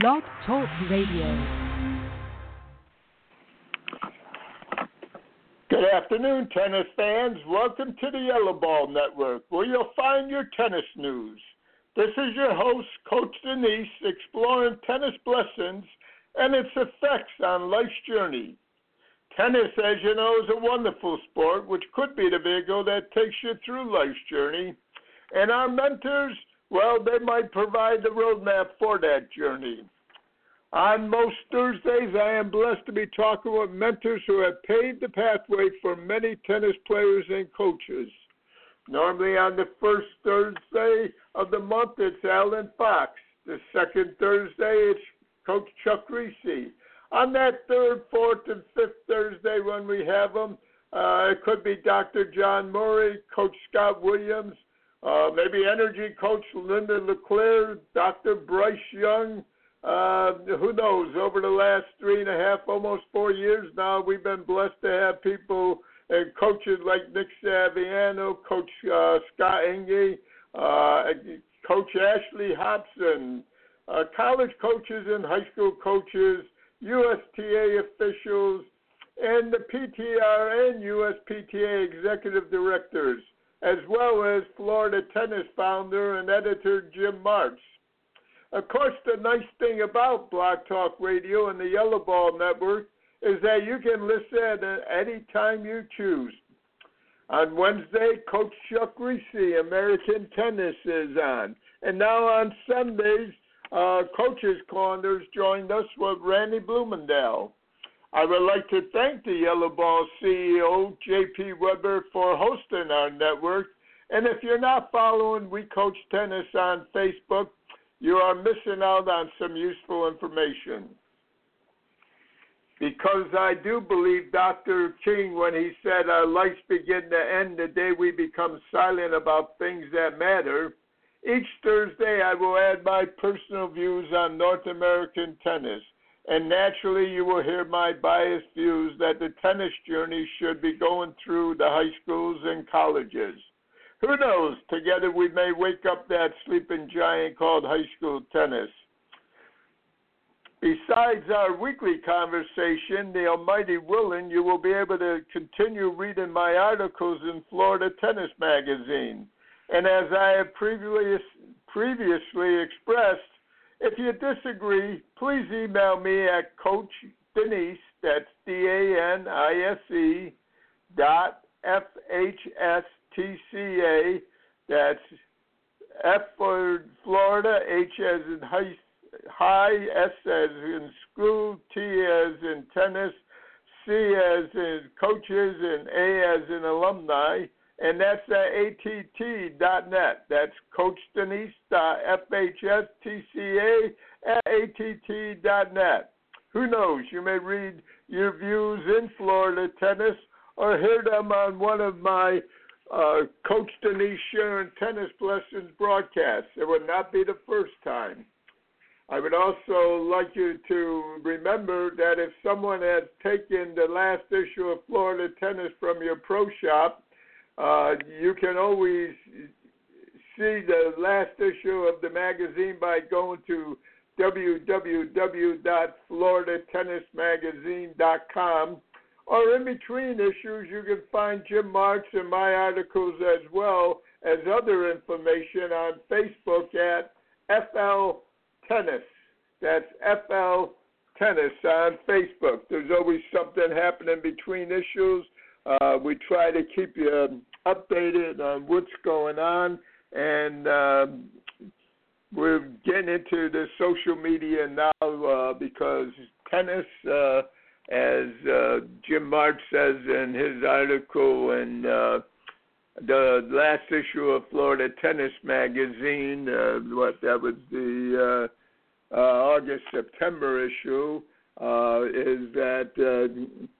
Blog Talk Radio. Good afternoon, tennis fans. Welcome to the Yellow Ball Network, where you'll find your tennis news. This is your host, Coach Danise, exploring tennis blessings and its effects on life's journey. Tennis, as you know, is a wonderful sport which could be the vehicle that takes you through life's journey. And our mentors, well, they might provide the roadmap for that journey. On most Thursdays, I am blessed to be talking with mentors who have paved the pathway for many tennis players and coaches. Normally, on the first Thursday of the month, it's Alan Fox. The second Thursday, it's Coach Chuck Reese. On that third, fourth, and fifth Thursday, when we have them, uh, it could be Dr. John Murray, Coach Scott Williams, uh, maybe Energy Coach Linda LeClaire, Dr. Bryce Young. Uh, who knows? Over the last three and a half, almost four years now, we've been blessed to have people and coaches like Nick Saviano, Coach uh, Scott Enge, uh, Coach Ashley Hobson, uh, college coaches and high school coaches, USTA officials, and the PTR and USPTA executive directors, as well as Florida tennis founder and editor Jim Marks. Of course, the nice thing about Blog Talk Radio and the Yellow Ball Network is that you can listen at any time you choose. On Wednesday, Coach Chuck Reese, American Tennis, is on. And now on Sundays, uh, Coaches Corners joined us with Randy Bloomendale. I would like to thank the Yellow Ball CEO, JP Weber, for hosting our network. And if you're not following We Coach Tennis on Facebook, you are missing out on some useful information. Because I do believe Dr. King when he said our lives begin to end the day we become silent about things that matter. Each Thursday, I will add my personal views on North American tennis, and naturally, you will hear my biased views that the tennis journey should be going through the high schools and colleges. Who knows? Together we may wake up that sleeping giant called high school tennis. Besides our weekly conversation, the Almighty willing, you will be able to continue reading my articles in Florida Tennis Magazine. And as I have previously, previously expressed, if you disagree, please email me at Coach Danise, that's D A N I S E, dot F H S T C A, that's F for Florida, H as in high, high, S as in school, T as in tennis, C as in coaches, and A as in alumni. And that's at att.net. That's Coach Danise, F-H-S-T-C-A at att.net. Who knows? You may read your views in Florida tennis or hear them on one of my uh, Coach Danise Sharing Tennis Blessings broadcasts. It would not be the first time. I would also like you to remember that if someone has taken the last issue of Florida Tennis from your pro shop, uh, you can always see the last issue of the magazine by going to www.floridatennismagazine.com. Or in between issues, you can find Jim Marks and my articles as well as other information on Facebook at FL Tennis. That's FL Tennis on Facebook. There's always something happening between issues. Uh, we try to keep you updated on what's going on, and um, we're getting into the social media now uh, because tennis, uh, as uh, Jim Marks says in his article in uh, the last issue of Florida Tennis Magazine, uh, what that was the uh, uh, August September issue uh, is that uh,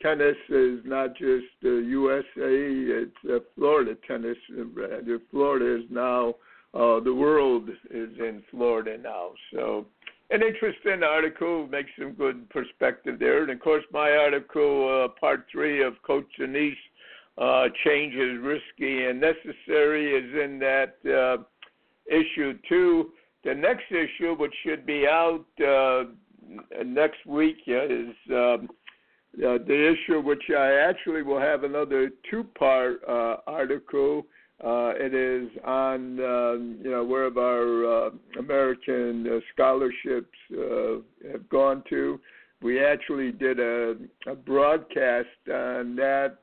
tennis is not just uh, USA, it's uh, Florida tennis. Uh, Florida is now, uh, the world is in Florida now. So, an interesting article, makes some good perspective there. And of course, my article, uh, part three of Coach Danise, uh, change is risky and necessary, is in that uh, issue two the next issue, which should be out uh, next week, is um, uh, the issue which I actually will have another two-part uh, article. Uh, it is on um, you know where our uh, American uh, scholarships uh, have gone to. We actually did a, a broadcast on that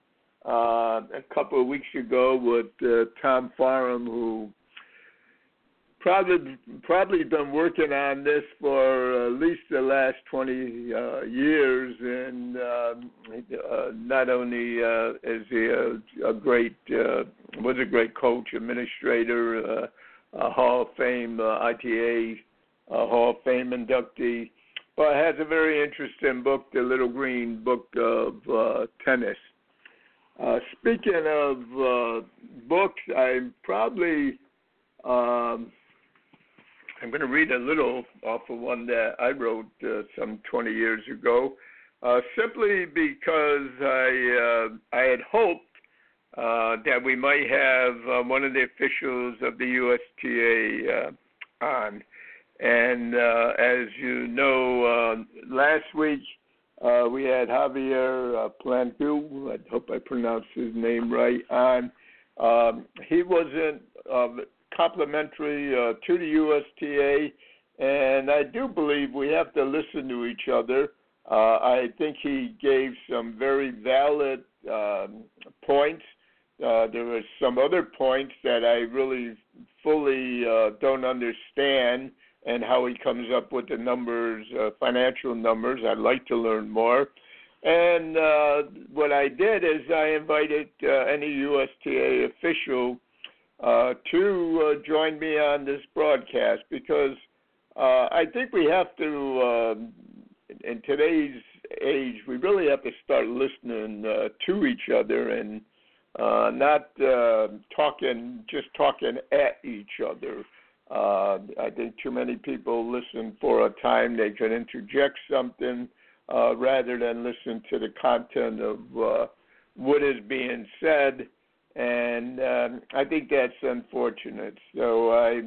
a couple of weeks ago with Tom Parham, who probably probably been working on this for at least the last 20 uh, years, and uh, uh, not only uh, is he a, a great uh, was a great coach, administrator, uh, a Hall of Fame uh, ITA uh, Hall of Fame inductee, but has a very interesting book, the Little Green Book of uh, Tennis. Uh, speaking of uh, books, I'm probably um, I'm going to read a little off of one that I wrote uh, some 20 years ago, uh, simply because I uh, I had hoped uh, that we might have uh, one of the officials of the USTA uh, on. And as you know, last week we had Javier uh, Plantu, I hope I pronounced his name right, on. Um, he wasn't complimentary uh, to the USTA, and I do believe we have to listen to each other. Uh, I think he gave some very valid um, points. Uh, there were some other points that I really fully uh, don't understand, and how he comes up with the numbers, uh, financial numbers. I'd like to learn more. And uh, what I did is I invited uh, any USTA official uh, to uh, join me on this broadcast because uh, I think we have to, um, in today's age, we really have to start listening uh, to each other and uh, not uh, talking, just talking at each other. I think too many people listen for a time they can interject something rather than listen to the content of what is being said and um, I think that's unfortunate. So I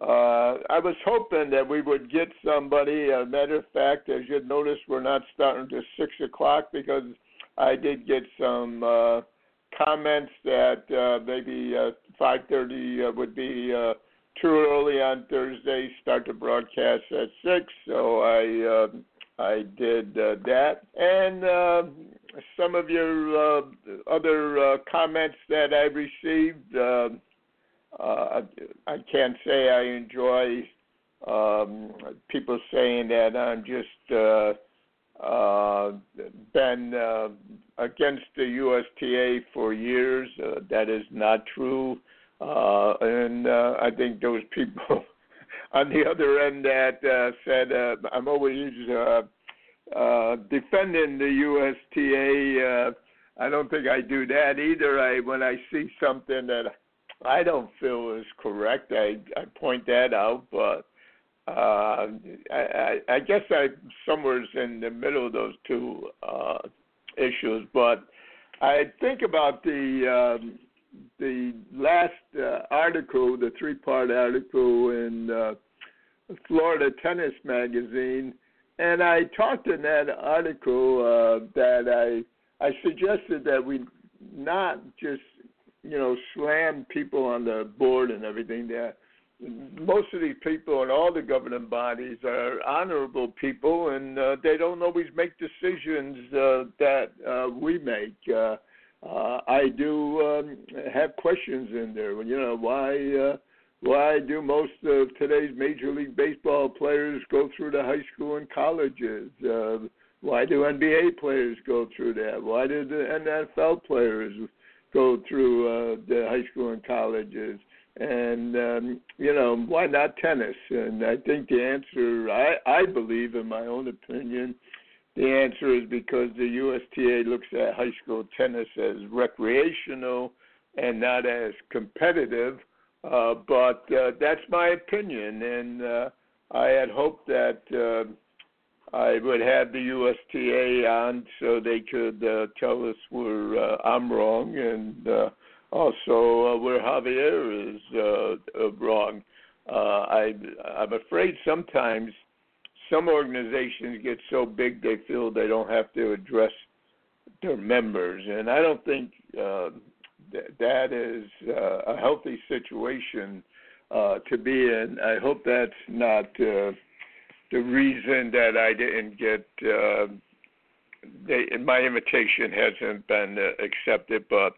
uh, I was hoping that we would get somebody. A matter of fact, as you notice, we're not starting to six o'clock because I did get some uh, comments that uh, maybe uh, five thirty uh, would be uh, too early on Thursday. Start the broadcast at six, so I uh, I did uh, that, and. Uh, some of your uh, other uh, comments that I received. Uh, uh, I can't say I enjoy um, people saying that I'm just been against the USTA for years. That is not true, and I think those people on the other end that uh, said uh, I'm always. Uh, uh, defending the USTA. Uh, I don't think I do that either. I when I see something that I don't feel is correct, I I point that out. But uh, I, I I guess I somewhere's in the middle of those two uh, issues. But I think about the um, the last uh, article, the three-part article in uh, Florida Tennis Magazine and I talked in that article uh, that I I suggested that we not just you know slam people on the board and everything. That most of these people and all the governing bodies are honorable people, and uh, they don't always make decisions uh, that uh, we make. Uh, uh, I do um, have questions in there. You know why. Uh, why do most of today's Major League Baseball players go through the high school and colleges? Uh, why do NBA players go through that? Why do the NFL players go through uh, the high school and colleges? And um, you know, why not tennis? And I think the answer, I, I believe, in my own opinion, the answer is because the USTA looks at high school tennis as recreational and not as competitive uh, but uh, that's my opinion, and uh, I had hoped that uh, I would have the USTA on so they could uh, tell us where uh, I'm wrong and also where Javier is wrong. I I'm afraid sometimes some organizations get so big they feel they don't have to address their members, and I don't think uh, th- that is uh, a healthy situation uh, to be in. I hope that's not uh, the reason that I didn't get. Uh, they, my invitation hasn't been uh, accepted, but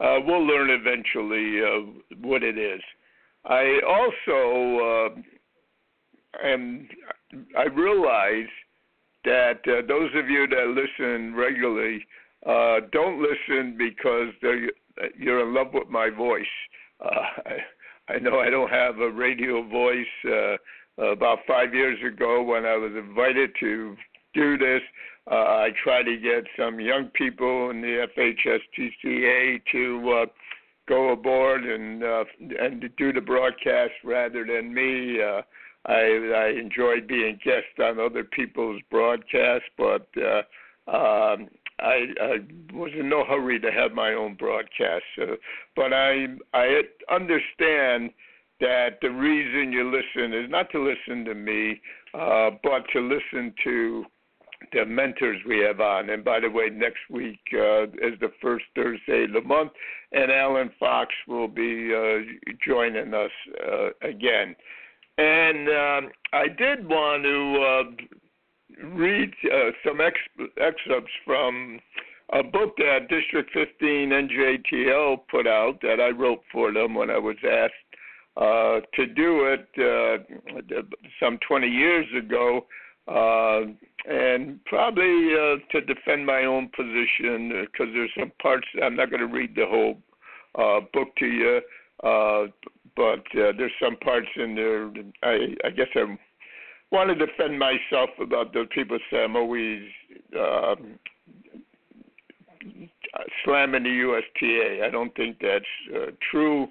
uh, we'll learn eventually uh, what it is. I also uh, am. I realize that uh, those of you that listen regularly uh, don't listen because you're in love with my voice. Uh, I, I know I don't have a radio voice. Uh, about five years ago, when I was invited to do this, uh, I tried to get some young people in the FHSTCA to uh, go aboard and uh, and to do the broadcast rather than me. Uh, I, I enjoyed being guest on other people's broadcasts, but uh, um, I, I was in no hurry to have my own broadcast. But I I understand that the reason you listen is not to listen to me, uh, but to listen to the mentors we have on. And by the way, next week uh, is the first Thursday of the month, and Alan Fox will be uh, joining us uh, again. And um, I did want to uh, read uh, some ex- excerpts from a book that District 15 NJTL put out that I wrote for them when I was asked uh, to do it uh, some 20 years ago, uh, and probably uh, to defend my own position because there's some parts I'm not going to read the whole book to you, uh, but uh, there's some parts in there. I, I guess I want to defend myself about those people say I'm always. Uh, slamming the USTA. I don't think that's uh, true.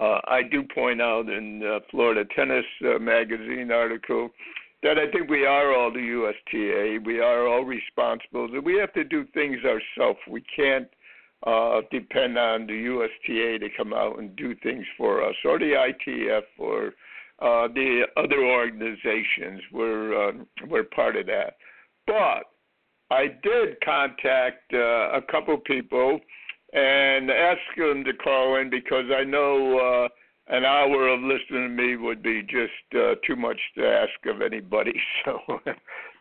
Uh, I do point out in the Florida Tennis uh, Magazine article that I think we are all the USTA. We are all responsible. We have to do things ourselves. We can't uh, depend on the USTA to come out and do things for us, or the ITF, or uh, the other organizations. We're uh, we're part of that. But I did contact uh, a couple people and ask them to call in because I know uh, an hour of listening to me would be just uh, too much to ask of anybody. So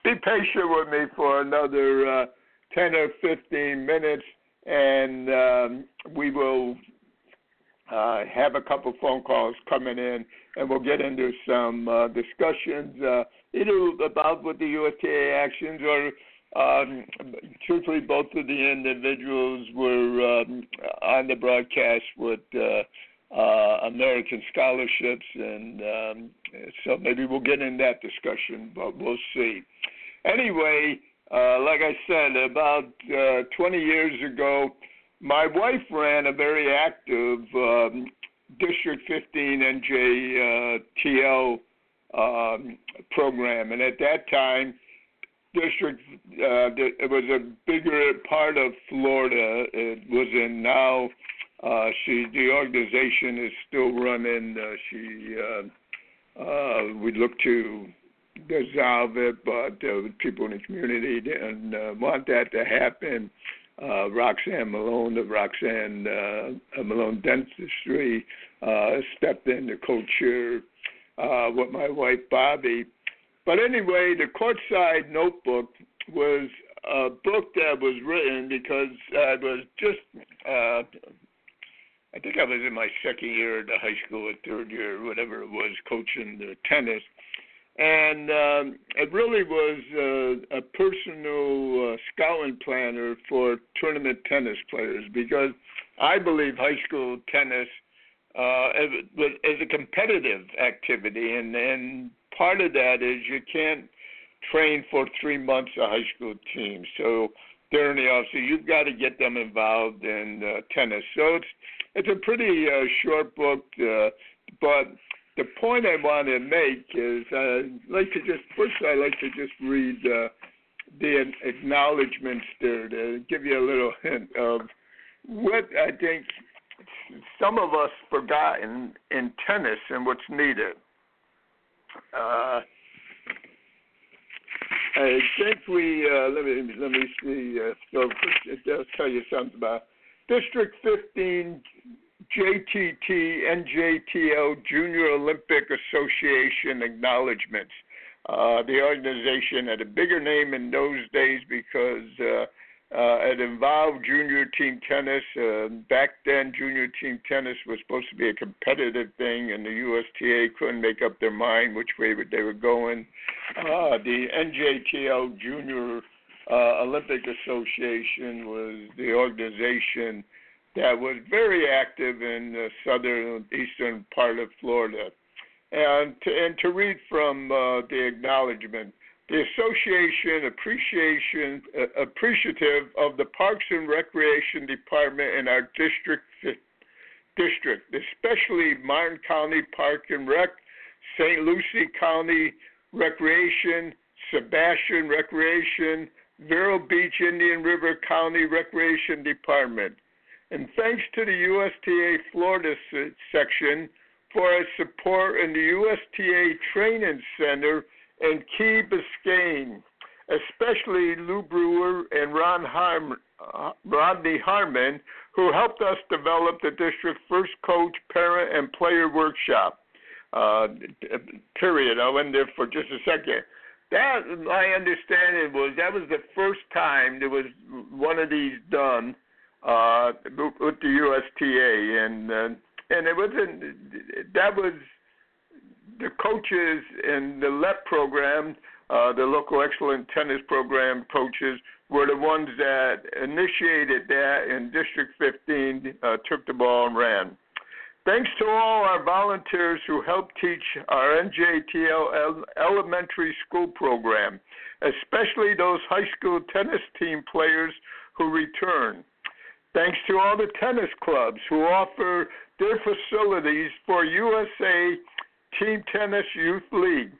be patient with me for another uh, 10 or 15 minutes, and um, we will uh, have a couple phone calls coming in, and we'll get into some uh, discussions uh, either about what the USTA actions or um, truthfully, both of the individuals were um, on the broadcast with uh, uh, American scholarships, and um, so maybe we'll get in that discussion, but we'll see. Anyway, uh, like I said, about uh, 20 years ago, my wife ran a very active um, District 15 NJTL uh, um, program, and at that time, district. Uh, it was a bigger part of Florida. It was in now. Uh, she the organization is still running. Uh, she uh, uh, we look to dissolve it, but uh, people in the community didn't uh, want that to happen. Uh, Roxanne Malone of Roxanne uh, Malone Dentistry uh, stepped in to co-chair uh, with my wife Bobby but anyway, the courtside notebook was a book that was written because I was just, uh, I think I was in my second year at the high school, or third year, whatever it was, coaching the tennis. And um, it really was uh, a personal uh, scouting planner for tournament tennis players because I believe high school tennis uh, is a competitive activity, and and part of that is you can't train for three months a high school team. So during the off season, you've got to get them involved in uh, tennis. So it's it's a pretty uh, short book, uh, but the point I want to make is uh, I'd like to just first I'd like to just read uh, the acknowledgments there to give you a little hint of what I think some of us forgot in, tennis and what's needed. uh, I think we uh, let me let me see. Uh, so I'll tell you something about District 15 JTT NJTL Junior Olympic Association acknowledgments. Uh, the organization had a bigger name in those days because uh, uh, it involved junior team tennis. Uh, back then, junior team tennis was supposed to be a competitive thing, and the USTA couldn't make up their mind which way they were going. Uh, the NJTL Junior uh, Olympic Association was the organization that was very active in the southern eastern part of Florida. And to, and to read from uh, the acknowledgement, the association appreciation uh, appreciative of the Parks and Recreation Department in our district district, especially Martin County Park and Rec, St. Lucie County Recreation, Sebastian Recreation, Vero Beach Indian River County Recreation Department. And thanks to the USTA Florida section for its support in the USTA Training Center in Key Biscayne, especially Lou Brewer and Ron Harm, uh, Rodney Harmon, who helped us develop the district's first coach, parent, and player workshop. Uh, period. I'll end there for just a second. That, my understanding was, that was the first time there was one of these done uh, with the USTA, and uh, and it wasn't. That was the coaches in the LEP program, uh, the local excellent tennis program coaches, were the ones that initiated that, and District 15 uh, took the ball and ran. Thanks to all our volunteers who helped teach our NJTL elementary school program, especially those high school tennis team players who return. Thanks to all the tennis clubs who offer their facilities for USA Team Tennis Youth League.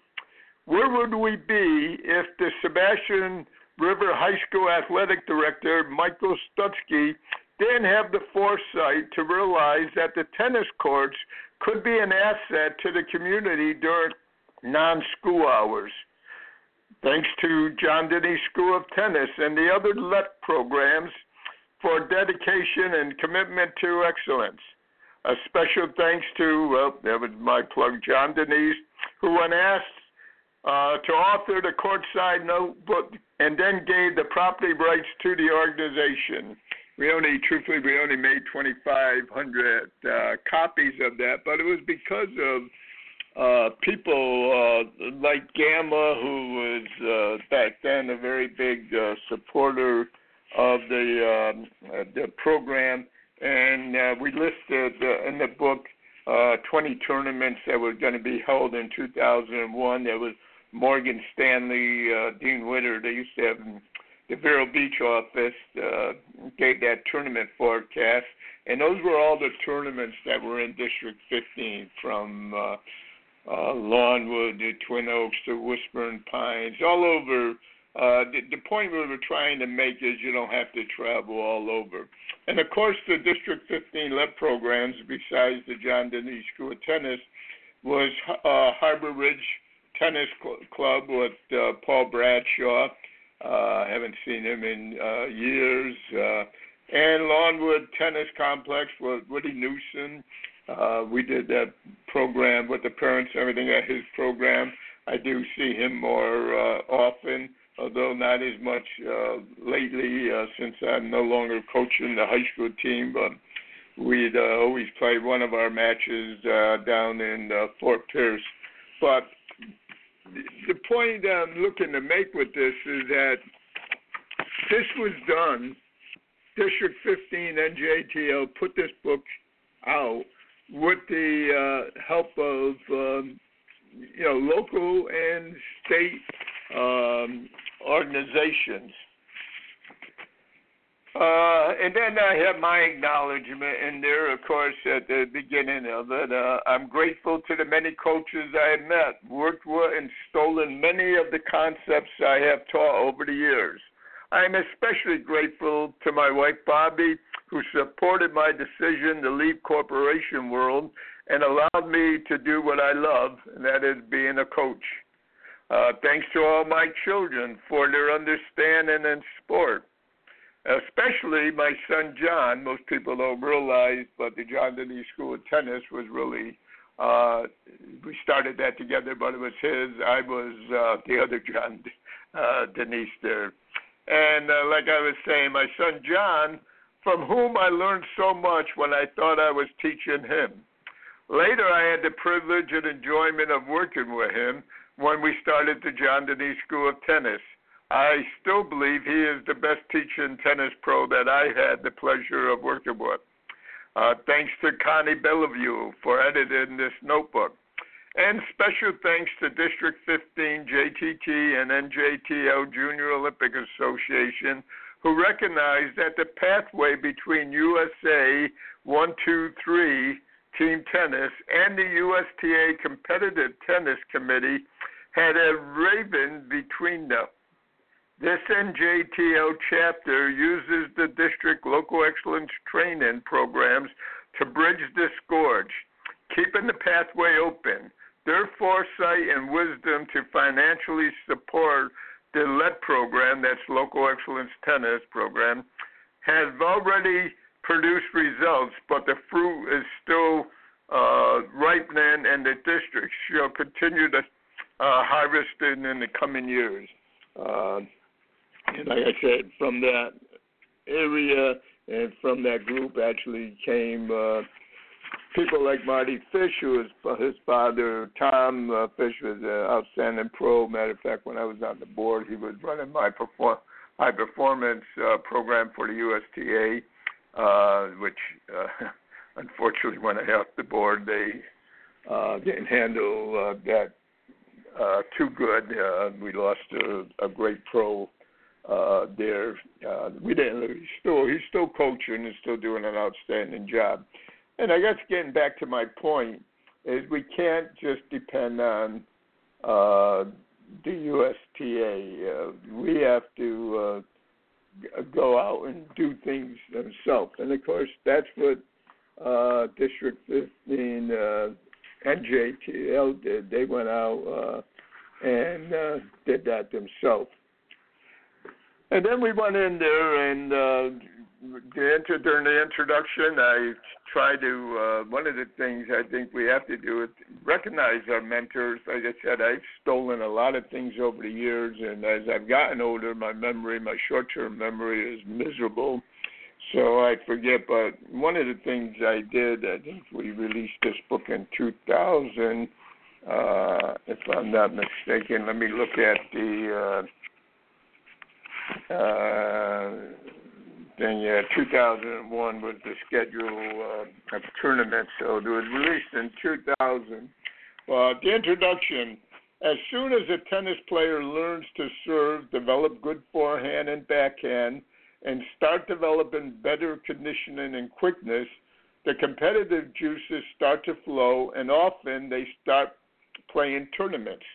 Where would we be if the Sebastian River High School athletic director, Michael Stutzky, didn't have the foresight to realize that the tennis courts could be an asset to the community during non school hours? Thanks to John Danise School of Tennis and the other LEP programs for dedication and commitment to excellence. A special thanks to, well, that was my plug, John Danise, who, when asked uh, to author the courtside notebook and then gave the property rights to the organization. We only, truthfully, we only made 2,500 uh, copies of that, but it was because of uh, people uh, like Gamma, who was uh, back then a very big uh, supporter of the um, uh, the program and uh, we listed uh, in the book uh, 20 tournaments that were going to be held in 2001. There was Morgan Stanley, uh, Dean Witter. They used to have the Vero Beach office uh, gave that tournament forecast, and those were all the tournaments that were in District 15, from uh, uh, Lawnwood to Twin Oaks to Whispering Pines, all over uh, the, the point we were trying to make is you don't have to travel all over. And of course, the District 15 LEP programs, besides the John Danise School of Tennis, was uh, Harbor Ridge Tennis Cl- Club with uh, Paul Bradshaw. Uh, I haven't seen him in uh, years. Uh, and Lawnwood Tennis Complex with Woody Newsom. Uh, we did that program with the parents, everything at his program. I do see him more uh, often although not as much uh, lately uh, since I'm no longer coaching the high school team. But we'd uh, always play one of our matches uh, down in uh, Fort Pierce. But the point I'm looking to make with this is that this was done. District 15 NJTL put this book out with the uh, help of um, you know local and state um, organizations. Uh, and then I have my acknowledgement in there, of course, at the beginning of it. Uh, I'm grateful to the many coaches I have met, worked with, and stolen many of the concepts I have taught over the years. I am especially grateful to my wife, Bobby, who supported my decision to leave corporation world and allowed me to do what I love, and that is being a coach. Uh, thanks to all my children for their understanding and sport, especially my son John. Most people don't realize, but the John Danise School of Tennis was really uh, we started that together, but it was his. I was uh, the other John uh, Danise there. And uh, like I was saying, my son John, from whom I learned so much when I thought I was teaching him. Later, I had the privilege and enjoyment of working with him when we started the John Danise School of Tennis. I still believe he is the best teacher teaching tennis pro that I had the pleasure of working with. Uh, thanks to Connie Bellevue for editing this notebook. And special thanks to District 15, JTT, and NJTL Junior Olympic Association, who recognized that the pathway between USA 123 Team Tennis and the USTA Competitive Tennis Committee had a raven between them. This NJTL chapter uses the district local excellence training programs to bridge this gorge, keeping the pathway open. Their foresight and wisdom to financially support the LET program, that's Local Excellence Tennis Program, has already produced results, but the fruit is still uh, ripening, and the district shall continue to uh, harvest it in the coming years. Uh, and like I said, from that area and from that group actually came uh, people like Mardy Fish, who was his father. Tom uh, Fish was an outstanding pro. Matter of fact, when I was on the board, he was running my perform high performance uh, program for the USTA, uh, which uh, unfortunately, when I left the board, they uh, didn't handle uh, that uh, too good. Uh, we lost a, a great pro uh, there. Uh, we didn't. He's still he's still coaching and still doing an outstanding job. And I guess getting back to my point is we can't just depend on uh, the USTA. Uh, we have to uh, go out and do things themselves. And of course, that's what uh, District 15 uh, NJTL did. They went out uh, and uh, did that themselves. And then we went in there and uh, during the introduction, I try to, uh, one of the things I think we have to do is recognize our mentors. Like I said, I've stolen a lot of things over the years, and as I've gotten older, my memory, my short term memory is miserable. So I forget, but one of the things I did, I think we released this book in 2000, uh, if I'm not mistaken. Let me look at the. Uh, uh, then yeah, 2001 was the schedule uh, of tournaments. So it was released in 2000. Well, the introduction. As soon as a tennis player learns to serve, develop good forehand and backhand, and start developing better conditioning and quickness, the competitive juices start to flow, and often they start playing tournaments.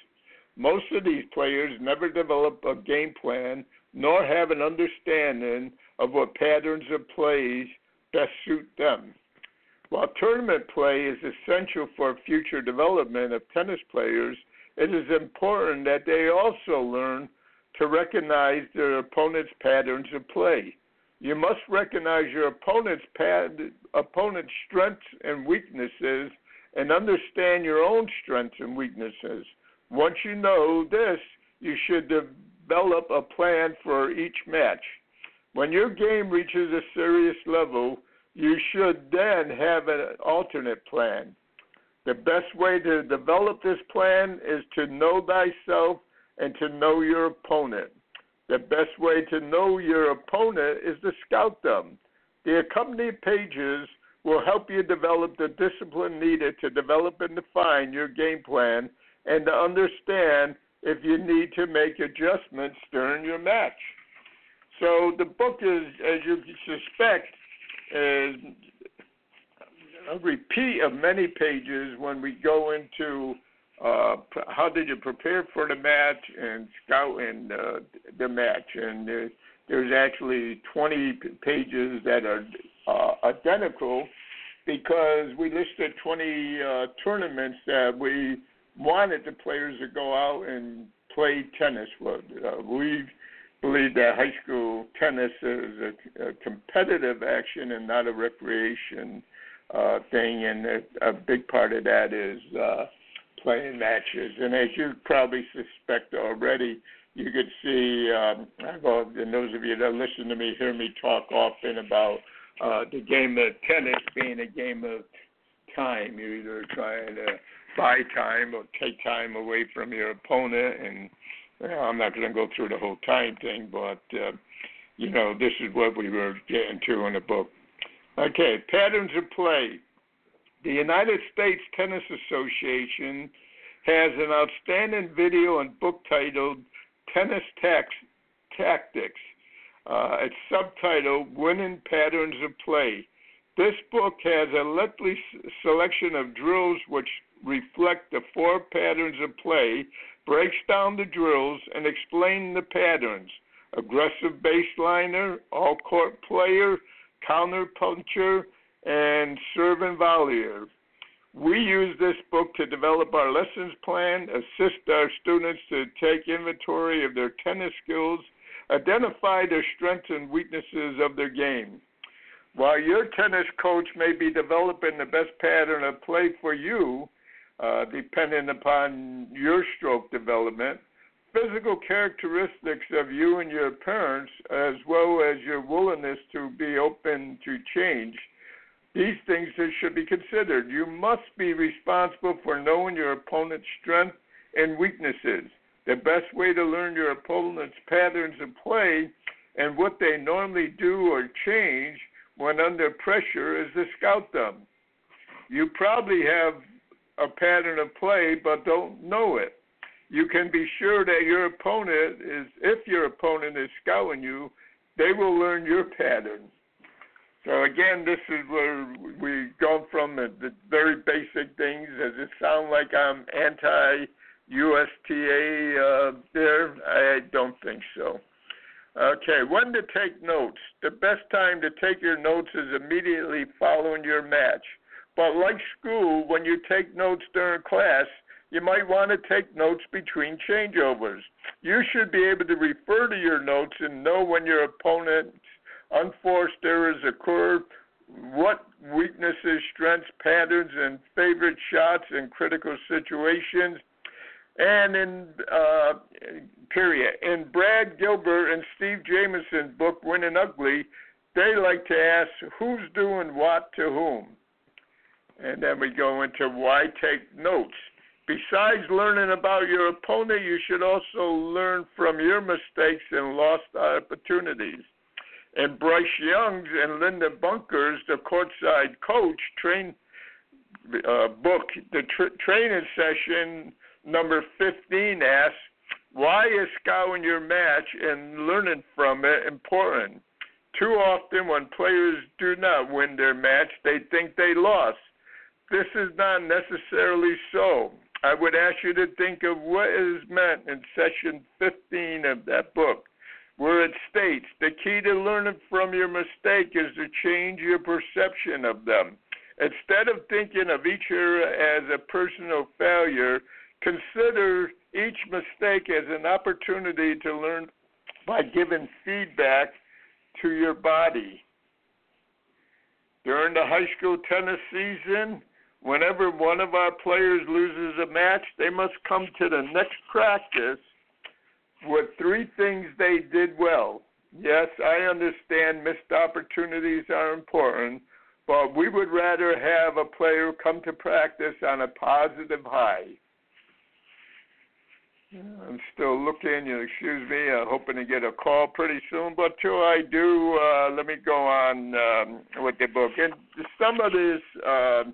Most of these players never develop a game plan nor have an understanding of what patterns of plays best suit them. While tournament play is essential for future development of tennis players, it is important that they also learn to recognize their opponent's patterns of play. You must recognize your opponent's pad, opponent's strengths and weaknesses and understand your own strengths and weaknesses. Once you know this, you should develop a plan for each match. When your game reaches a serious level, you should then have an alternate plan. The best way to develop this plan is to know thyself and to know your opponent. The best way to know your opponent is to scout them. The accompanying pages will help you develop the discipline needed to develop and define your game plan and to understand if you need to make adjustments during your match. So the book is, as you suspect, a repeat of many pages when we go into uh, how did you prepare for the match and scouting uh, the match. And there's actually 20 pages that are uh, identical because we listed 20 uh, tournaments that we wanted the players to go out and play tennis. Well, uh, we believe that high school tennis is a, a competitive action and not a recreation uh, thing, and a, a big part of that is uh, playing matches. And as you probably suspect already, you could see, um, well, and those of you that listen to me hear me talk often about uh, the game of tennis being a game of time. You're either trying to buy time or take time away from your opponent. And well, I'm not going to go through the whole time thing, but uh, you know this is what we were getting to in the book. Okay, patterns of play. The United States Tennis Association has an outstanding video and book titled Tennis Tax- Tactics. Uh, it's subtitled Winning Patterns of Play. This book has a lengthy selection of drills which reflect the four patterns of play, breaks down the drills, and explains the patterns aggressive baseliner, all court player, counter puncher, and serve and volleyer. We use this book to develop our lessons plan, assist our students to take inventory of their tennis skills, identify their strengths and weaknesses of their game. While your tennis coach may be developing the best pattern of play for you, uh, depending upon your stroke development, physical characteristics of you and your parents, as well as your willingness to be open to change, these things should be considered. You must be responsible for knowing your opponent's strengths and weaknesses. The best way to learn your opponent's patterns of play and what they normally do or change when under pressure is to scout them. You probably have a pattern of play but don't know it. You can be sure that your opponent is, if your opponent is scouting you, they will learn your pattern. So again, this is where we go from the, the very basic things. Does it sound like I'm anti USTA uh, there? I don't think so. Okay, when to take notes. The best time to take your notes is immediately following your match. But like school, when you take notes during class, you might want to take notes between changeovers. You should be able to refer to your notes and know when your opponent's unforced errors occur, what weaknesses, strengths, patterns, and favorite shots in critical situations, and in uh, period. In Brad Gilbert and Steve Jamison's book Winning Ugly, they like to ask who's doing what to whom. And then we go into why take notes. Besides learning about your opponent, you should also learn from your mistakes and lost opportunities. And Bryce Young's and Linda Bunker's, the courtside coach, train uh, book, the tr- training session number 15 asks, why is scouting your match and learning from it important? Too often, when players do not win their match, they think they lost. This is not necessarily so. I would ask you to think of what is meant in session 15 of that book, where it states the key to learning from your mistake is to change your perception of them. Instead of thinking of each error as a personal failure, Consider each mistake as an opportunity to learn by giving feedback to your body. During the high school tennis season, whenever one of our players loses a match, they must come to the next practice with three things they did well. Yes, I understand missed opportunities are important, but we would rather have a player come to practice on a positive high. I'm still looking. Excuse me. I'm hoping to get a call pretty soon. But till I do, uh, let me go on um, with the book. And some of this, uh,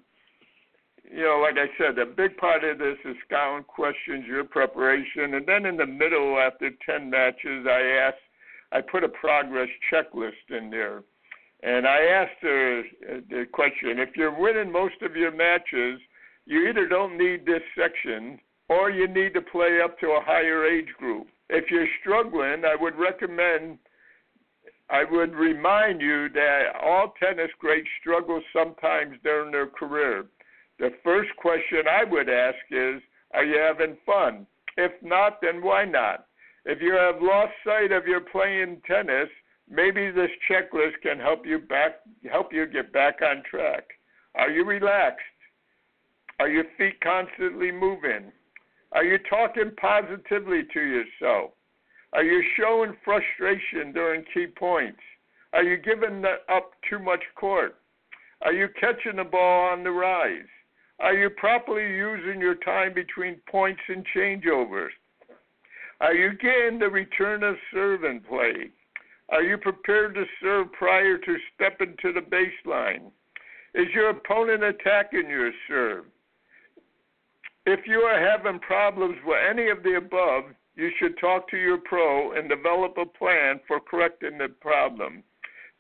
you know, like I said, a big part of this is scouting questions, your preparation, and then in the middle, after ten matches, I asked, I put a progress checklist in there, and I asked the, the question: If you're winning most of your matches, you either don't need this section or you need to play up to a higher age group. If you're struggling, I would recommend I would remind you that all tennis greats struggle sometimes during their career. The first question I would ask is Are you having fun? If not, then why not? If you have lost sight of your playing tennis, maybe this checklist can help you back help you get back on track. Are you relaxed? Are your feet constantly moving? Are you talking positively to yourself? Are you showing frustration during key points? Are you giving up too much court? Are you catching the ball on the rise? Are you properly using your time between points and changeovers? Are you getting the return of serve in play? Are you prepared to serve prior to stepping to the baseline? Is your opponent attacking your serve? If you are having problems with any of the above, you should talk to your pro and develop a plan for correcting the problem.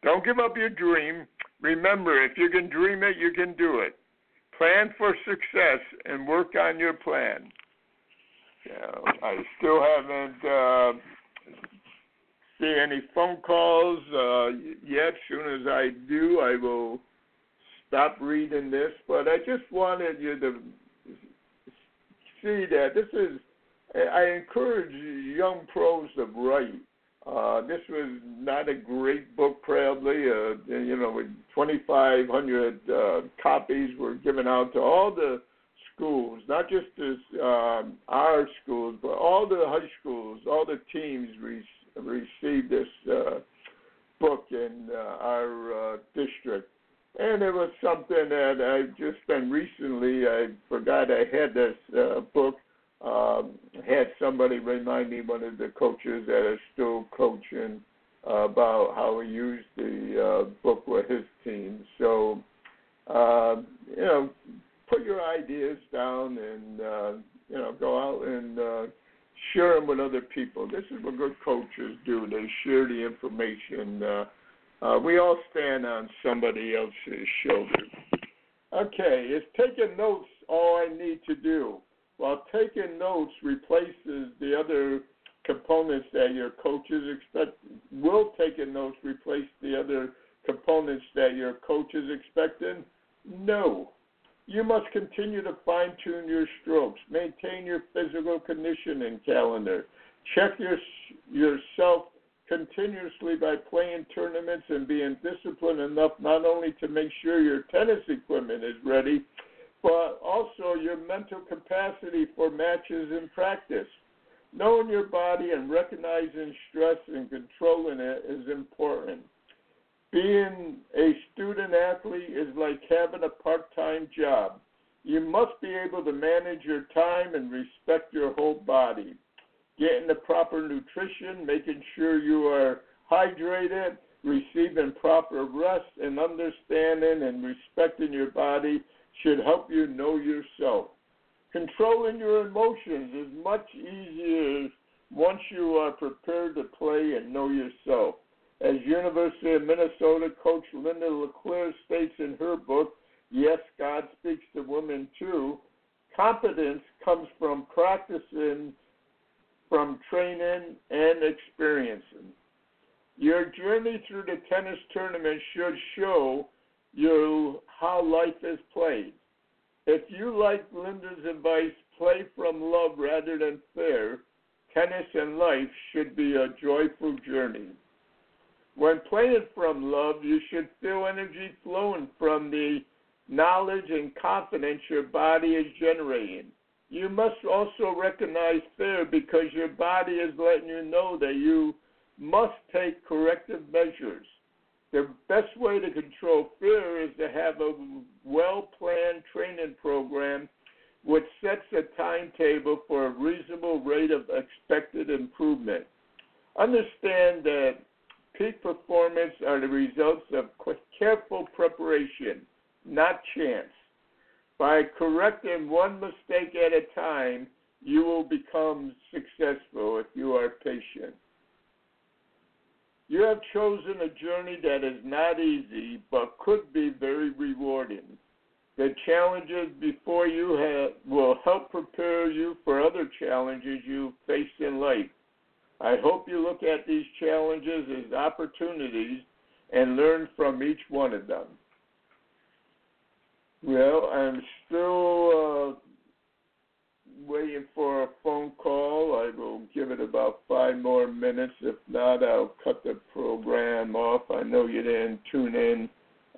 Don't give up your dream. Remember, if you can dream it, you can do it. Plan for success and work on your plan. I still haven't uh, seen any phone calls uh, yet. Soon as I do, I will stop reading this. But I just wanted you to see that this is I encourage young pros to write. Uh, this was not a great book, probably. Uh, you know, with 2,500 uh, copies were given out to all the schools, not just this, um, our schools, but all the high schools, all the teams re- received this uh, book in uh, our uh, district. And it was something that I just been recently. I forgot I had this uh, book um, had somebody remind me, one of the coaches that is still coaching, uh, about how he used the uh, book with his team. So, uh, you know, put your ideas down and uh, you know go out and uh, share them with other people. This is what good coaches do. They share the information. Uh, uh, we all stand on somebody else's shoulders. Okay, is taking notes all I need to do? While taking notes replaces the other components that your coaches expect will taking notes replace the other components that your coach is expecting no. You must continue to fine tune your strokes. Maintain your physical conditioning calendar. Check your yourself continuously by playing tournaments and being disciplined enough not only to make sure your tennis equipment is ready but also your mental capacity for matches and practice. Knowing your body and recognizing stress and controlling it is important. Being a student athlete is like having a part time job. You must be able to manage your time and respect your whole body. Getting the proper nutrition, making sure you are hydrated, receiving proper rest, and understanding and respecting your body should help you know yourself. Controlling your emotions is much easier once you are prepared to play and know yourself. As University of Minnesota coach Linda LeClaire states in her book, Yes, God Speaks to Women Too, competence comes from practicing, from training, and experiencing. Your journey through the tennis tournament should show you how life is played. If you like Linda's advice, play from love rather than fear, tennis and life should be a joyful journey. When playing from love, you should feel energy flowing from the knowledge and confidence your body is generating. You must also recognize fear because your body is letting you know that you must take corrective measures. The best way to control fear is to have a well planned training program which sets a timetable for a reasonable rate of expected improvement. Understand that peak performance are the results of careful preparation, not chance. By correcting one mistake at a time, you will become successful if you are patient. You have chosen a journey that is not easy, but could be very rewarding. The challenges before you have, will help prepare you for other challenges you face in life. I hope you look at these challenges as opportunities and learn from each one of them. Well, I'm still uh, waiting for a phone call. I will give it about five more minutes. If not, I'll cut the program off. I know you didn't tune in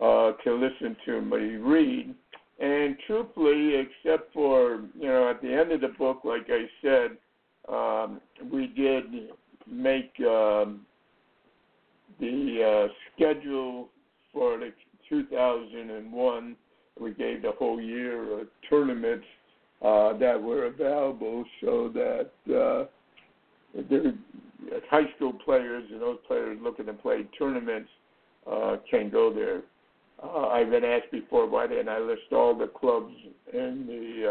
uh, to listen to me read. And truthfully, except for, you know, at the end of the book, like I said, um, we did make um, the uh, schedule for the 2001. We gave the whole year of tournaments uh, that were available so that uh, high school players and those players looking to play tournaments uh, can go there. Uh, I've been asked before why didn't I list all the clubs in the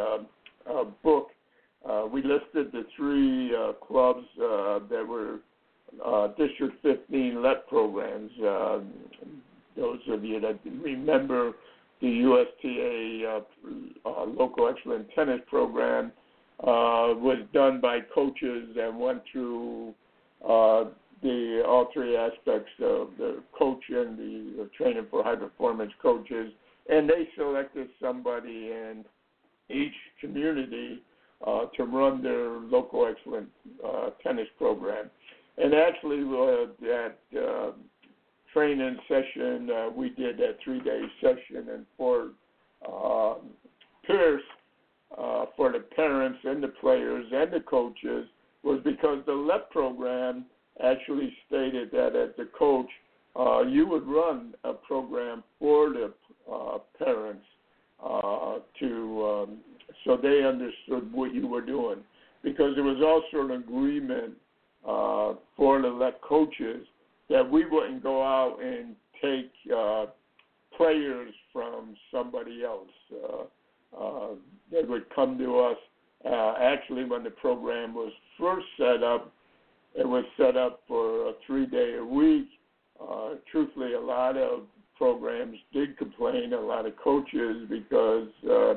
uh, uh, book. Uh, we listed the three uh, clubs uh, that were uh, District 15 LET programs. Uh, those of you that remember the USTA uh, uh, Local Excellent Tennis Program uh, was done by coaches and went through uh, the all three aspects of the coaching, the, the training for high performance coaches, and they selected somebody in each community uh, to run their local excellent uh, tennis program. And actually, uh, that uh, training session uh, we did that three day session in Fort uh, Pierce uh, for the parents and the players and the coaches was because the LET program actually stated that as the coach, uh, you would run a program for the uh, parents uh, to um, so they understood what you were doing. Because there was also an agreement uh, for the LET coaches that we wouldn't go out and take uh, players from somebody else. Uh, uh, they would come to us. Uh, actually, when the program was first set up, it was set up for a three day a week. Uh, truthfully, a lot of programs did complain, a lot of coaches, because uh,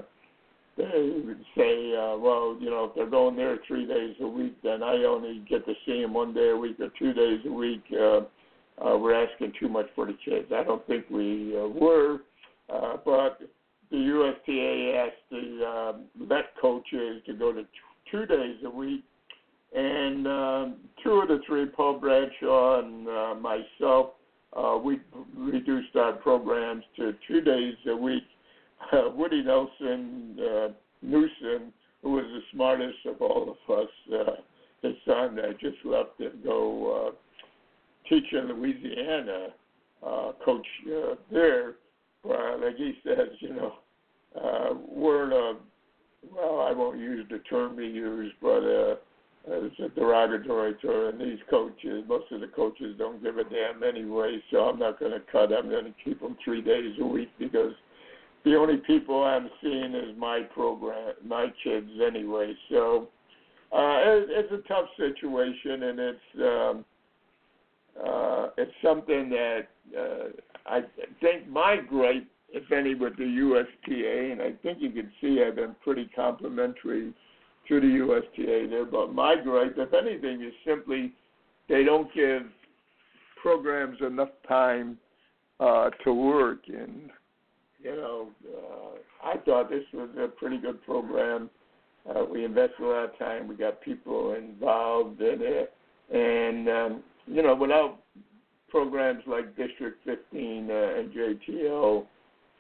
they would say, uh, well, you know, if they're going there three days a week, then I only get to see them one day a week or two days a week. Uh, uh, we're asking too much for the kids. I don't think we uh, were, uh, but the USTA asked the uh, LET coaches to go to t- two days a week and um, two of the three, Paul Bradshaw and uh, myself, uh, we reduced our programs to two days a week. Uh, Woody Nelson uh, Newsom, who was the smartest of all of us, uh, his son that just left to go uh, teach in Louisiana, uh, coach uh, there. Well, like he says, you know, uh, we're in a well, I won't use the term he used, but uh, it's a derogatory term. And these coaches, most of the coaches don't give a damn anyway, so I'm not going to cut. I'm going to keep them three days a week because the only people I'm seeing is my program, my kids anyway. So uh, it, it's a tough situation, and it's um, uh, it's something that uh, I think my gripe, if any, with the USTA, and I think you can see I've been pretty complimentary to the USTA there. But my gripe, if anything, is simply they don't give programs enough time uh, to work. And you know, uh, I thought this was a pretty good program. Uh, we invested a lot of time. We got people involved in it, and um, you know, without programs like District 15 uh, NJTL,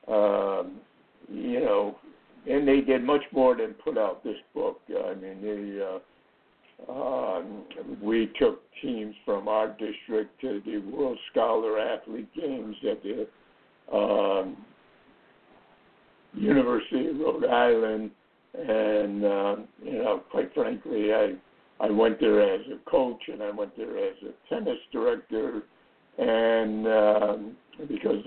um, you know, and they did much more than put out this book. I mean, they, uh, um, we took teams from our district to the World Scholar Athlete Games at the um, University of Rhode Island, and uh, you know, quite frankly, I I went there as a coach and I went there as a tennis director, and um, because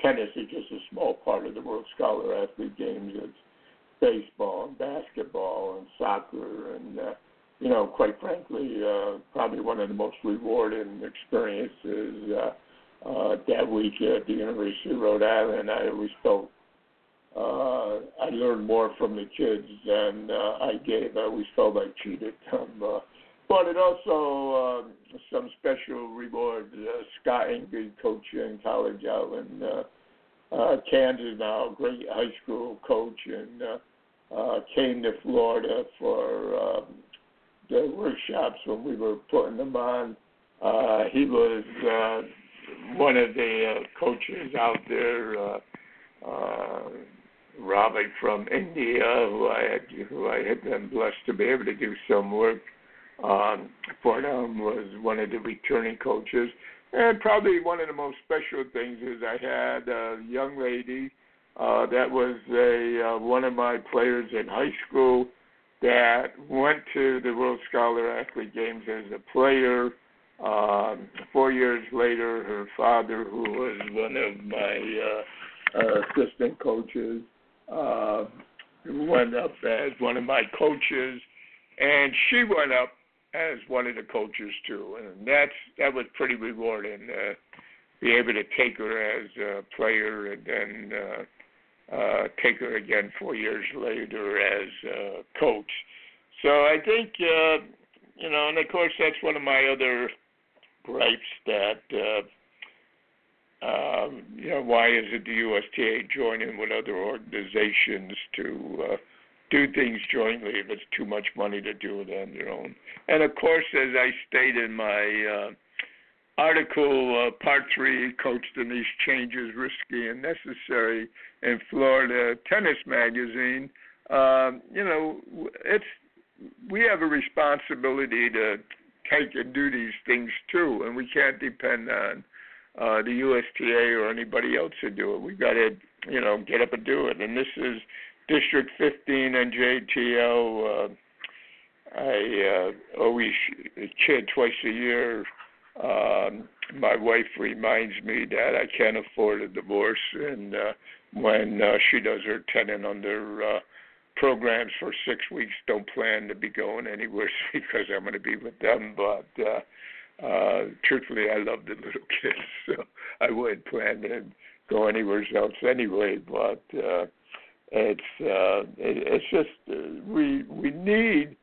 tennis is just a small part of the World Scholar Athlete Games. It's baseball and basketball and soccer and uh, you know, quite frankly, uh, probably one of the most rewarding experiences uh, uh, that week at the University of Rhode Island. I always felt uh, I learned more from the kids than uh, I gave. I always felt I cheated them. Uh, but it also uh, some special rewards. Uh, Scott Ingrid, coach in college out in uh, uh, Kansas now, great high school coach, and uh, uh, came to Florida for um, the workshops when we were putting them on. Uh, he was uh, one of the uh, coaches out there. Uh, uh, Robbie from India, who I had who I had been blessed to be able to do some work um, for them, was one of the returning coaches. And probably one of the most special things is I had a young lady uh, that was a uh, one of my players in high school that went to the World Scholar Athlete Games as a player. Um, four years later, her father, who was one of my uh, uh, assistant coaches, uh, went up as one of my coaches, and she went up as one of the coaches too, and that's that was pretty rewarding. Uh, be able to take her as a player and then uh, uh, take her again four years later as a coach. So I think uh, you know, and of course that's one of my other gripes that uh, um, you know, why is it the USTA joining with other organizations to uh, do things jointly if it's too much money to do it on their own? And of course, as I stated in my uh, article, uh, part three, Coach Danise changes risky and necessary in Florida Tennis Magazine. Um, you know, it's we have a responsibility to take and do these things too, and we can't depend on uh, the USTA or anybody else to do it. We've got to, you know, get up and do it. And this is District 15 NJTL. Uh, I uh, always kid twice a year. Um, my wife reminds me that I can't afford a divorce, and uh, when uh, she does her ten tenant under uh, programs for six weeks, don't plan to be going anywhere because I'm going to be with them. But uh, uh, truthfully, I love the little kids, so I wouldn't plan to go anywhere else anyway. But uh, it's uh, it, it's just uh, we we need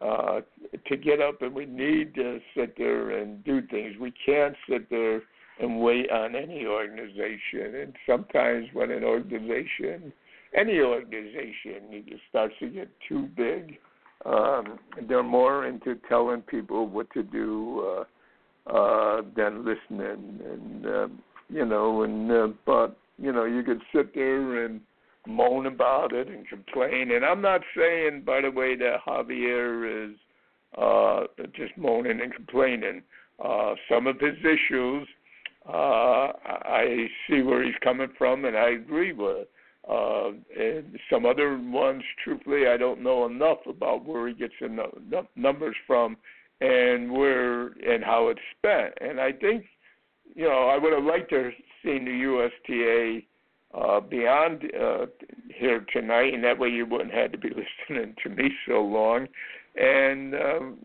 uh, to get up and we need to sit there and do things. We can't sit there and wait on any organization. And sometimes when an organization, any organization, starts to get too big um, they're more into telling people what to do uh, uh, than listening, and uh, you know, and uh, but you know, you could sit there and moan about it and complain. And I'm not saying, by the way, that Javier is uh, just moaning and complaining. Uh, some of his issues, uh, I see where he's coming from, and I agree with. Uh, and some other ones, truthfully, I don't know enough about where he gets the numbers from and where and how it's spent. And I think, you know, I would have liked to have seen the USTA uh, beyond uh, here tonight, and that way you wouldn't have to be listening to me so long. And um,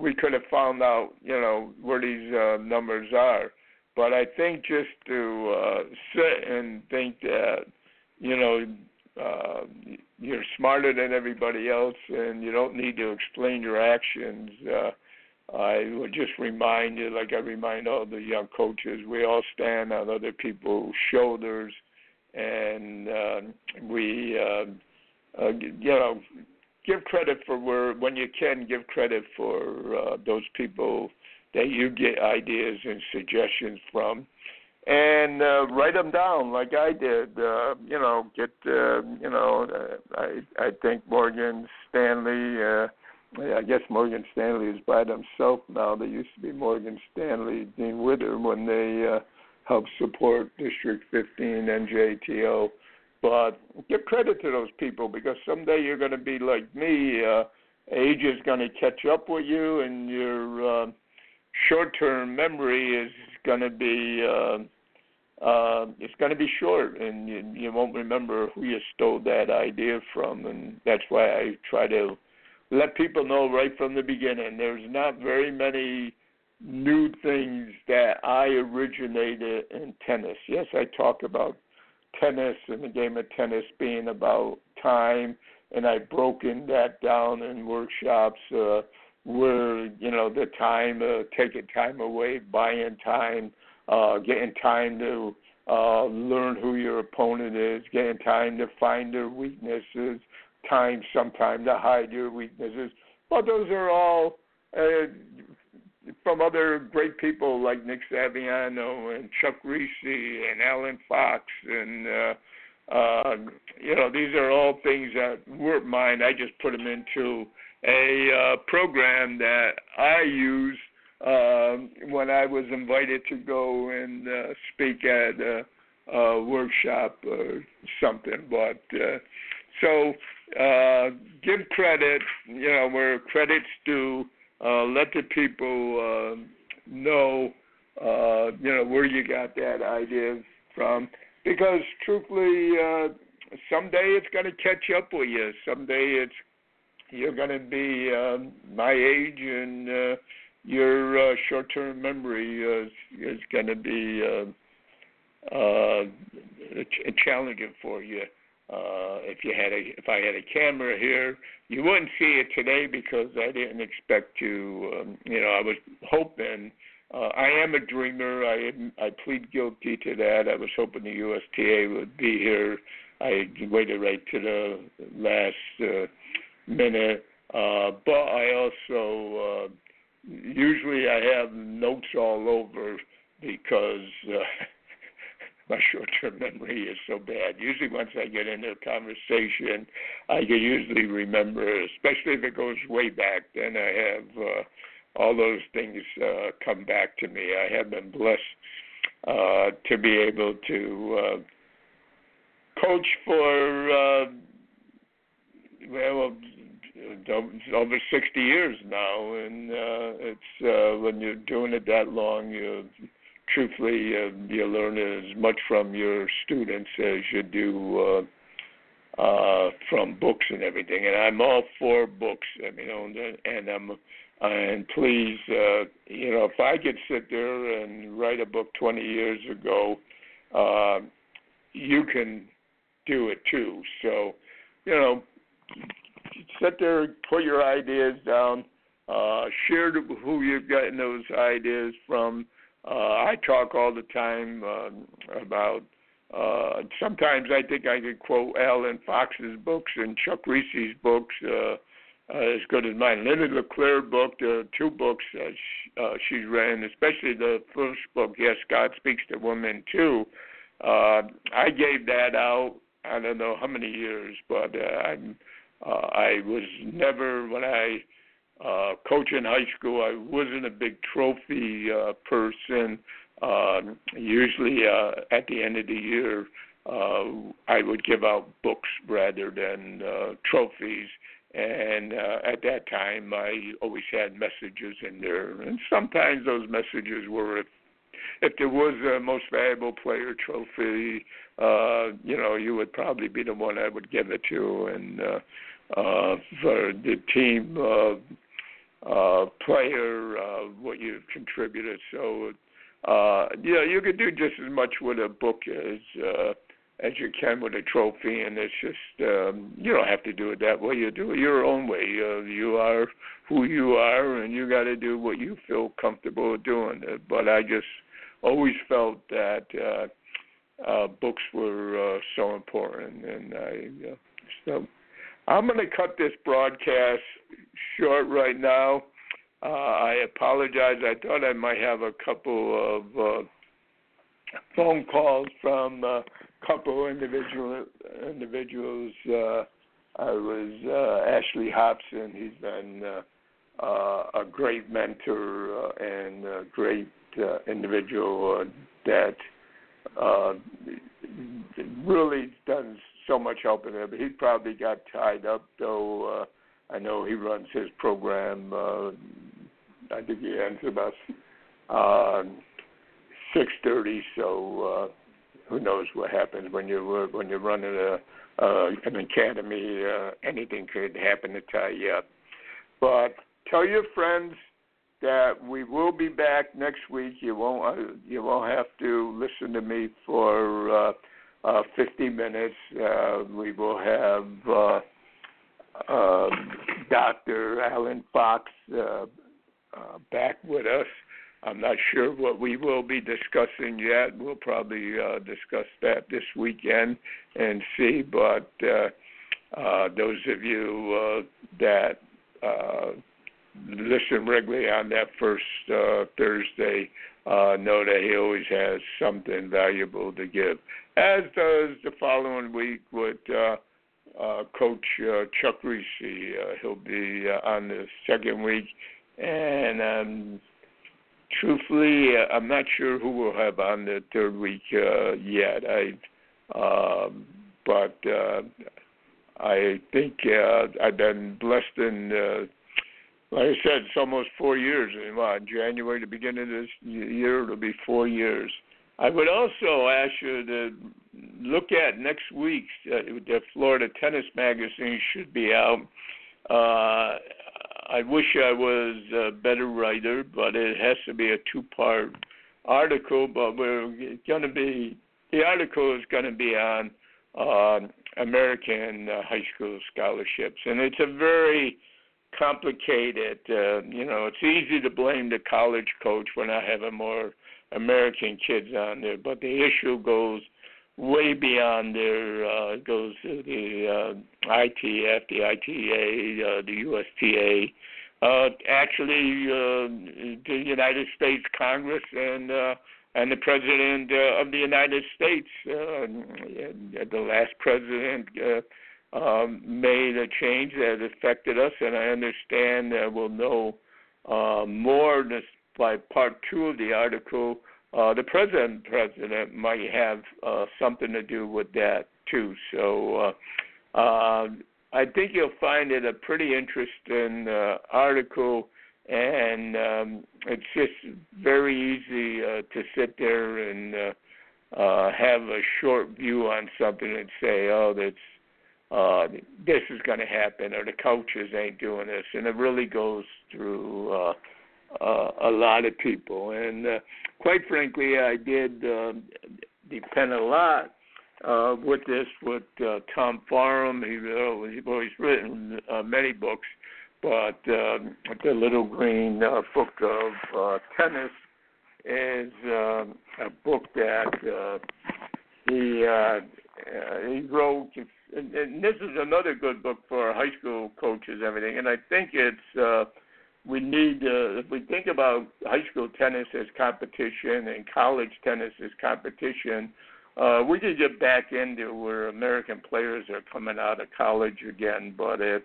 we could have found out, you know, where these uh, numbers are. But I think just to uh, sit and think that you know, uh, you're smarter than everybody else, and you don't need to explain your actions. Uh, I would just remind you, like I remind all the young coaches, we all stand on other people's shoulders, and uh, we, uh, uh, you know, give credit for where when you can give credit for uh, those people that you get ideas and suggestions from and uh, write them down like I did. Uh, you know, get uh, you know, uh, I I think Morgan Stanley. Uh, I guess Morgan Stanley is by themselves now. They used to be Morgan Stanley, Dean Witter when they uh, helped support District 15 NJTL. But give credit to those people because someday you're going to be like me. Uh, age is going to catch up with you, and your uh, short-term memory is going to be uh, uh, it's going to be short, and you, you won't remember who you stole that idea from, and that's why I try to let people know right from the beginning. There's not very many new things that I originated in tennis. Yes, I talk about tennis and the game of tennis being about time, and I've broken that down in workshops. Uh, where you know the time, uh, taking time away, buying time, uh, getting time to uh, learn who your opponent is, getting time to find their weaknesses, time sometime to hide your weaknesses. But those are all uh, from other great people like Nick Saviano and Chuck Kriese and Allen Fox and uh, uh, you know these are all things that weren't mine. I just put them into a uh, program that I use uh, when I was invited to go and uh, speak at a, a workshop or something. But uh, so uh, give credit, you know, where credit's due. Uh, let the people uh, know, uh, you know, where you got that idea from. Because truthfully, uh, someday it's going to catch up with you. Someday it's you're going to be um, my age, and uh, your uh, short-term memory is is going to be uh, uh, challenging for you. Uh, if you had a, if I had a camera here, you wouldn't see it today because I didn't expect to. Um, you know, I was hoping. Uh, I am a dreamer. I I plead guilty to that. I was hoping the USTA would be here. I waited right to the last uh, minute, uh, but I also uh, usually I have notes all over because. Uh, my short-term memory is so bad. Usually, once I get into a conversation, I can usually remember, especially if it goes way back. Then I have uh, all those things uh, come back to me. I have been blessed uh, to be able to uh, coach for uh, well over 60 years now, and uh, it's uh, when you're doing it that long, you truthfully, uh, you learn as much from your students as you do uh, uh, from books and everything. And I'm all for books. I mean, you know, and I'm and please, uh, you know, if I could sit there and write a book 20 years ago, uh, you can do it too. So, you know, sit there, put your ideas down, uh, share who you've gotten those ideas from uh, I talk all the time uh, about. Uh, sometimes I think I could quote Allen Fox's books and Chuck Kriese's books uh, uh, as good as mine. Linda LeClaire book, the two books uh, sh- uh, she's written, especially the first book, Yes, God Speaks to Women Too. Uh, I gave that out. I don't know how many years, but uh, I'm. Uh, I was never when I uh, coaching high school, I wasn't a big trophy uh, person. Uh, usually, uh, at the end of the year, uh, I would give out books rather than uh, trophies. And uh, at that time, I always had messages in there, and sometimes those messages were if if there was a most valuable player trophy, uh, you know, you would probably be the one I would give it to, and uh, uh, for the team. Uh, uh, player, uh, what you've contributed. So, uh, yeah, you could do just as much with a book as uh, as you can with a trophy, and it's just um, you don't have to do it that way. You do it your own way. Uh, you are who you are, and you got to do what you feel comfortable doing. But I just always felt that uh, uh, books were uh, so important, and I uh, so. I'm going to cut this broadcast short right now. Uh, I apologize. I thought I might have a couple of uh, phone calls from a couple individual individuals. Uh, I was uh, Ashley Hobson. He's been uh, uh, a great mentor and a great individual that really done so much helping him. He probably got tied up though. Uh, I know he runs his program. Uh, I think he ends about uh, six thirty. So uh, who knows what happens when you're when you're running a uh, an academy? Uh, anything could happen to tie you up. But tell your friends that we will be back next week. You won't uh, you won't have to listen to me for uh, uh, 50 minutes. Uh, we will have uh, uh, Dr. Allen Fox uh, uh, back with us. I'm not sure what we will be discussing yet. We'll probably uh, discuss that this weekend and see. But uh, uh, those of you uh, that uh, listen regularly on that first uh, Thursday uh, know that he always has something valuable to give, as does the following week with uh, uh, Coach uh, Chuck Kriese. Uh, he'll be uh, on the second week, and um, truthfully, uh, I'm not sure who we'll have on the third week uh, yet. I, um, but uh, I think uh, I've been blessed in. Uh, like I said, it's almost four years. In January, the beginning of this year, it'll be four years. I would also ask you to look at next week's. Uh, the Florida Tennis Magazine should be out. Uh, I wish I was a better writer, but it has to be a two-part article. But we're going to be the article is going to be on uh, American uh, high school scholarships, and it's a very complicated. Uh, you know, it's easy to blame the college coach for not having more American kids on there, but the issue goes way beyond there. Uh, goes to the uh, ITF, the ITA, uh, the USTA. Uh, actually, uh, the United States Congress and uh, and the president uh, of the United States. Uh, the last president uh, um, made a change that affected us, and I understand that we'll know uh, more this, by part two of the article uh, the president president might have uh, something to do with that too. So uh, uh, I think you'll find it a pretty interesting uh, article, and um, it's just very easy uh, to sit there and uh, uh, have a short view on something and say, "Oh, that's." Uh, this is going to happen, or the coaches ain't doing this, and it really goes through uh, uh, a lot of people. And uh, quite frankly, I did uh, depend a lot uh, with this with uh, Tom Parham. He, uh, he's always written uh, many books, but uh, the Little Green uh, Book of uh, Tennis is uh, a book that uh, he uh, uh, he wrote. And, and this is another good book for high school coaches, everything. And I think it's uh, we need uh, if we think about high school tennis as competition and college tennis as competition, uh, we could get back into where American players are coming out of college again, but it,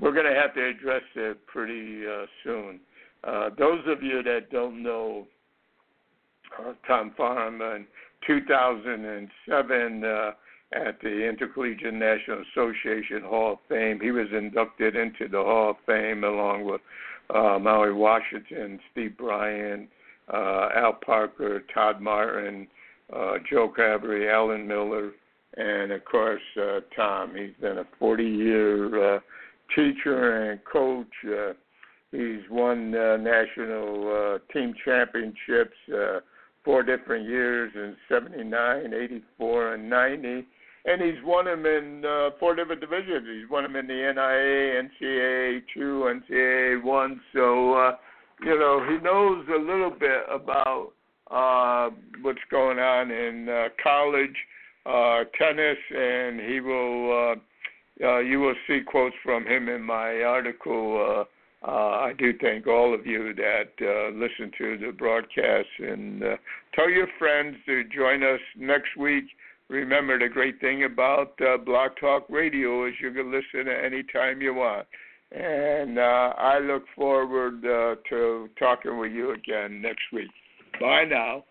we're going to have to address it pretty uh, soon. Uh, those of you that don't know uh, Tom Parham in 2007 uh, at the Intercollegiate National Association Hall of Fame, he was inducted into the Hall of Fame along with uh, Maui Washington, Steve Bryant, uh, Al Parker, Todd Martin, uh, Joe Cabri, Alan Miller, and of course uh, Tom. He's been a 40-year uh, teacher and coach. Uh, he's won uh, national uh, team championships uh, four different years in 79, 84, and 90 and he's won them in uh, four different divisions. He's won them in the NIA, NCAA two, NCAA one. So uh, you know he knows a little bit about uh, what's going on in uh, college uh, tennis, and he will. Uh, uh, you will see quotes from him in my article. Uh, uh, I do thank all of you that uh, listen to the broadcast and uh, tell your friends to join us next week Remember, the great thing about uh, Blog Talk Radio is you can listen at any time you want. And uh, I look forward uh, to talking with you again next week. Bye now.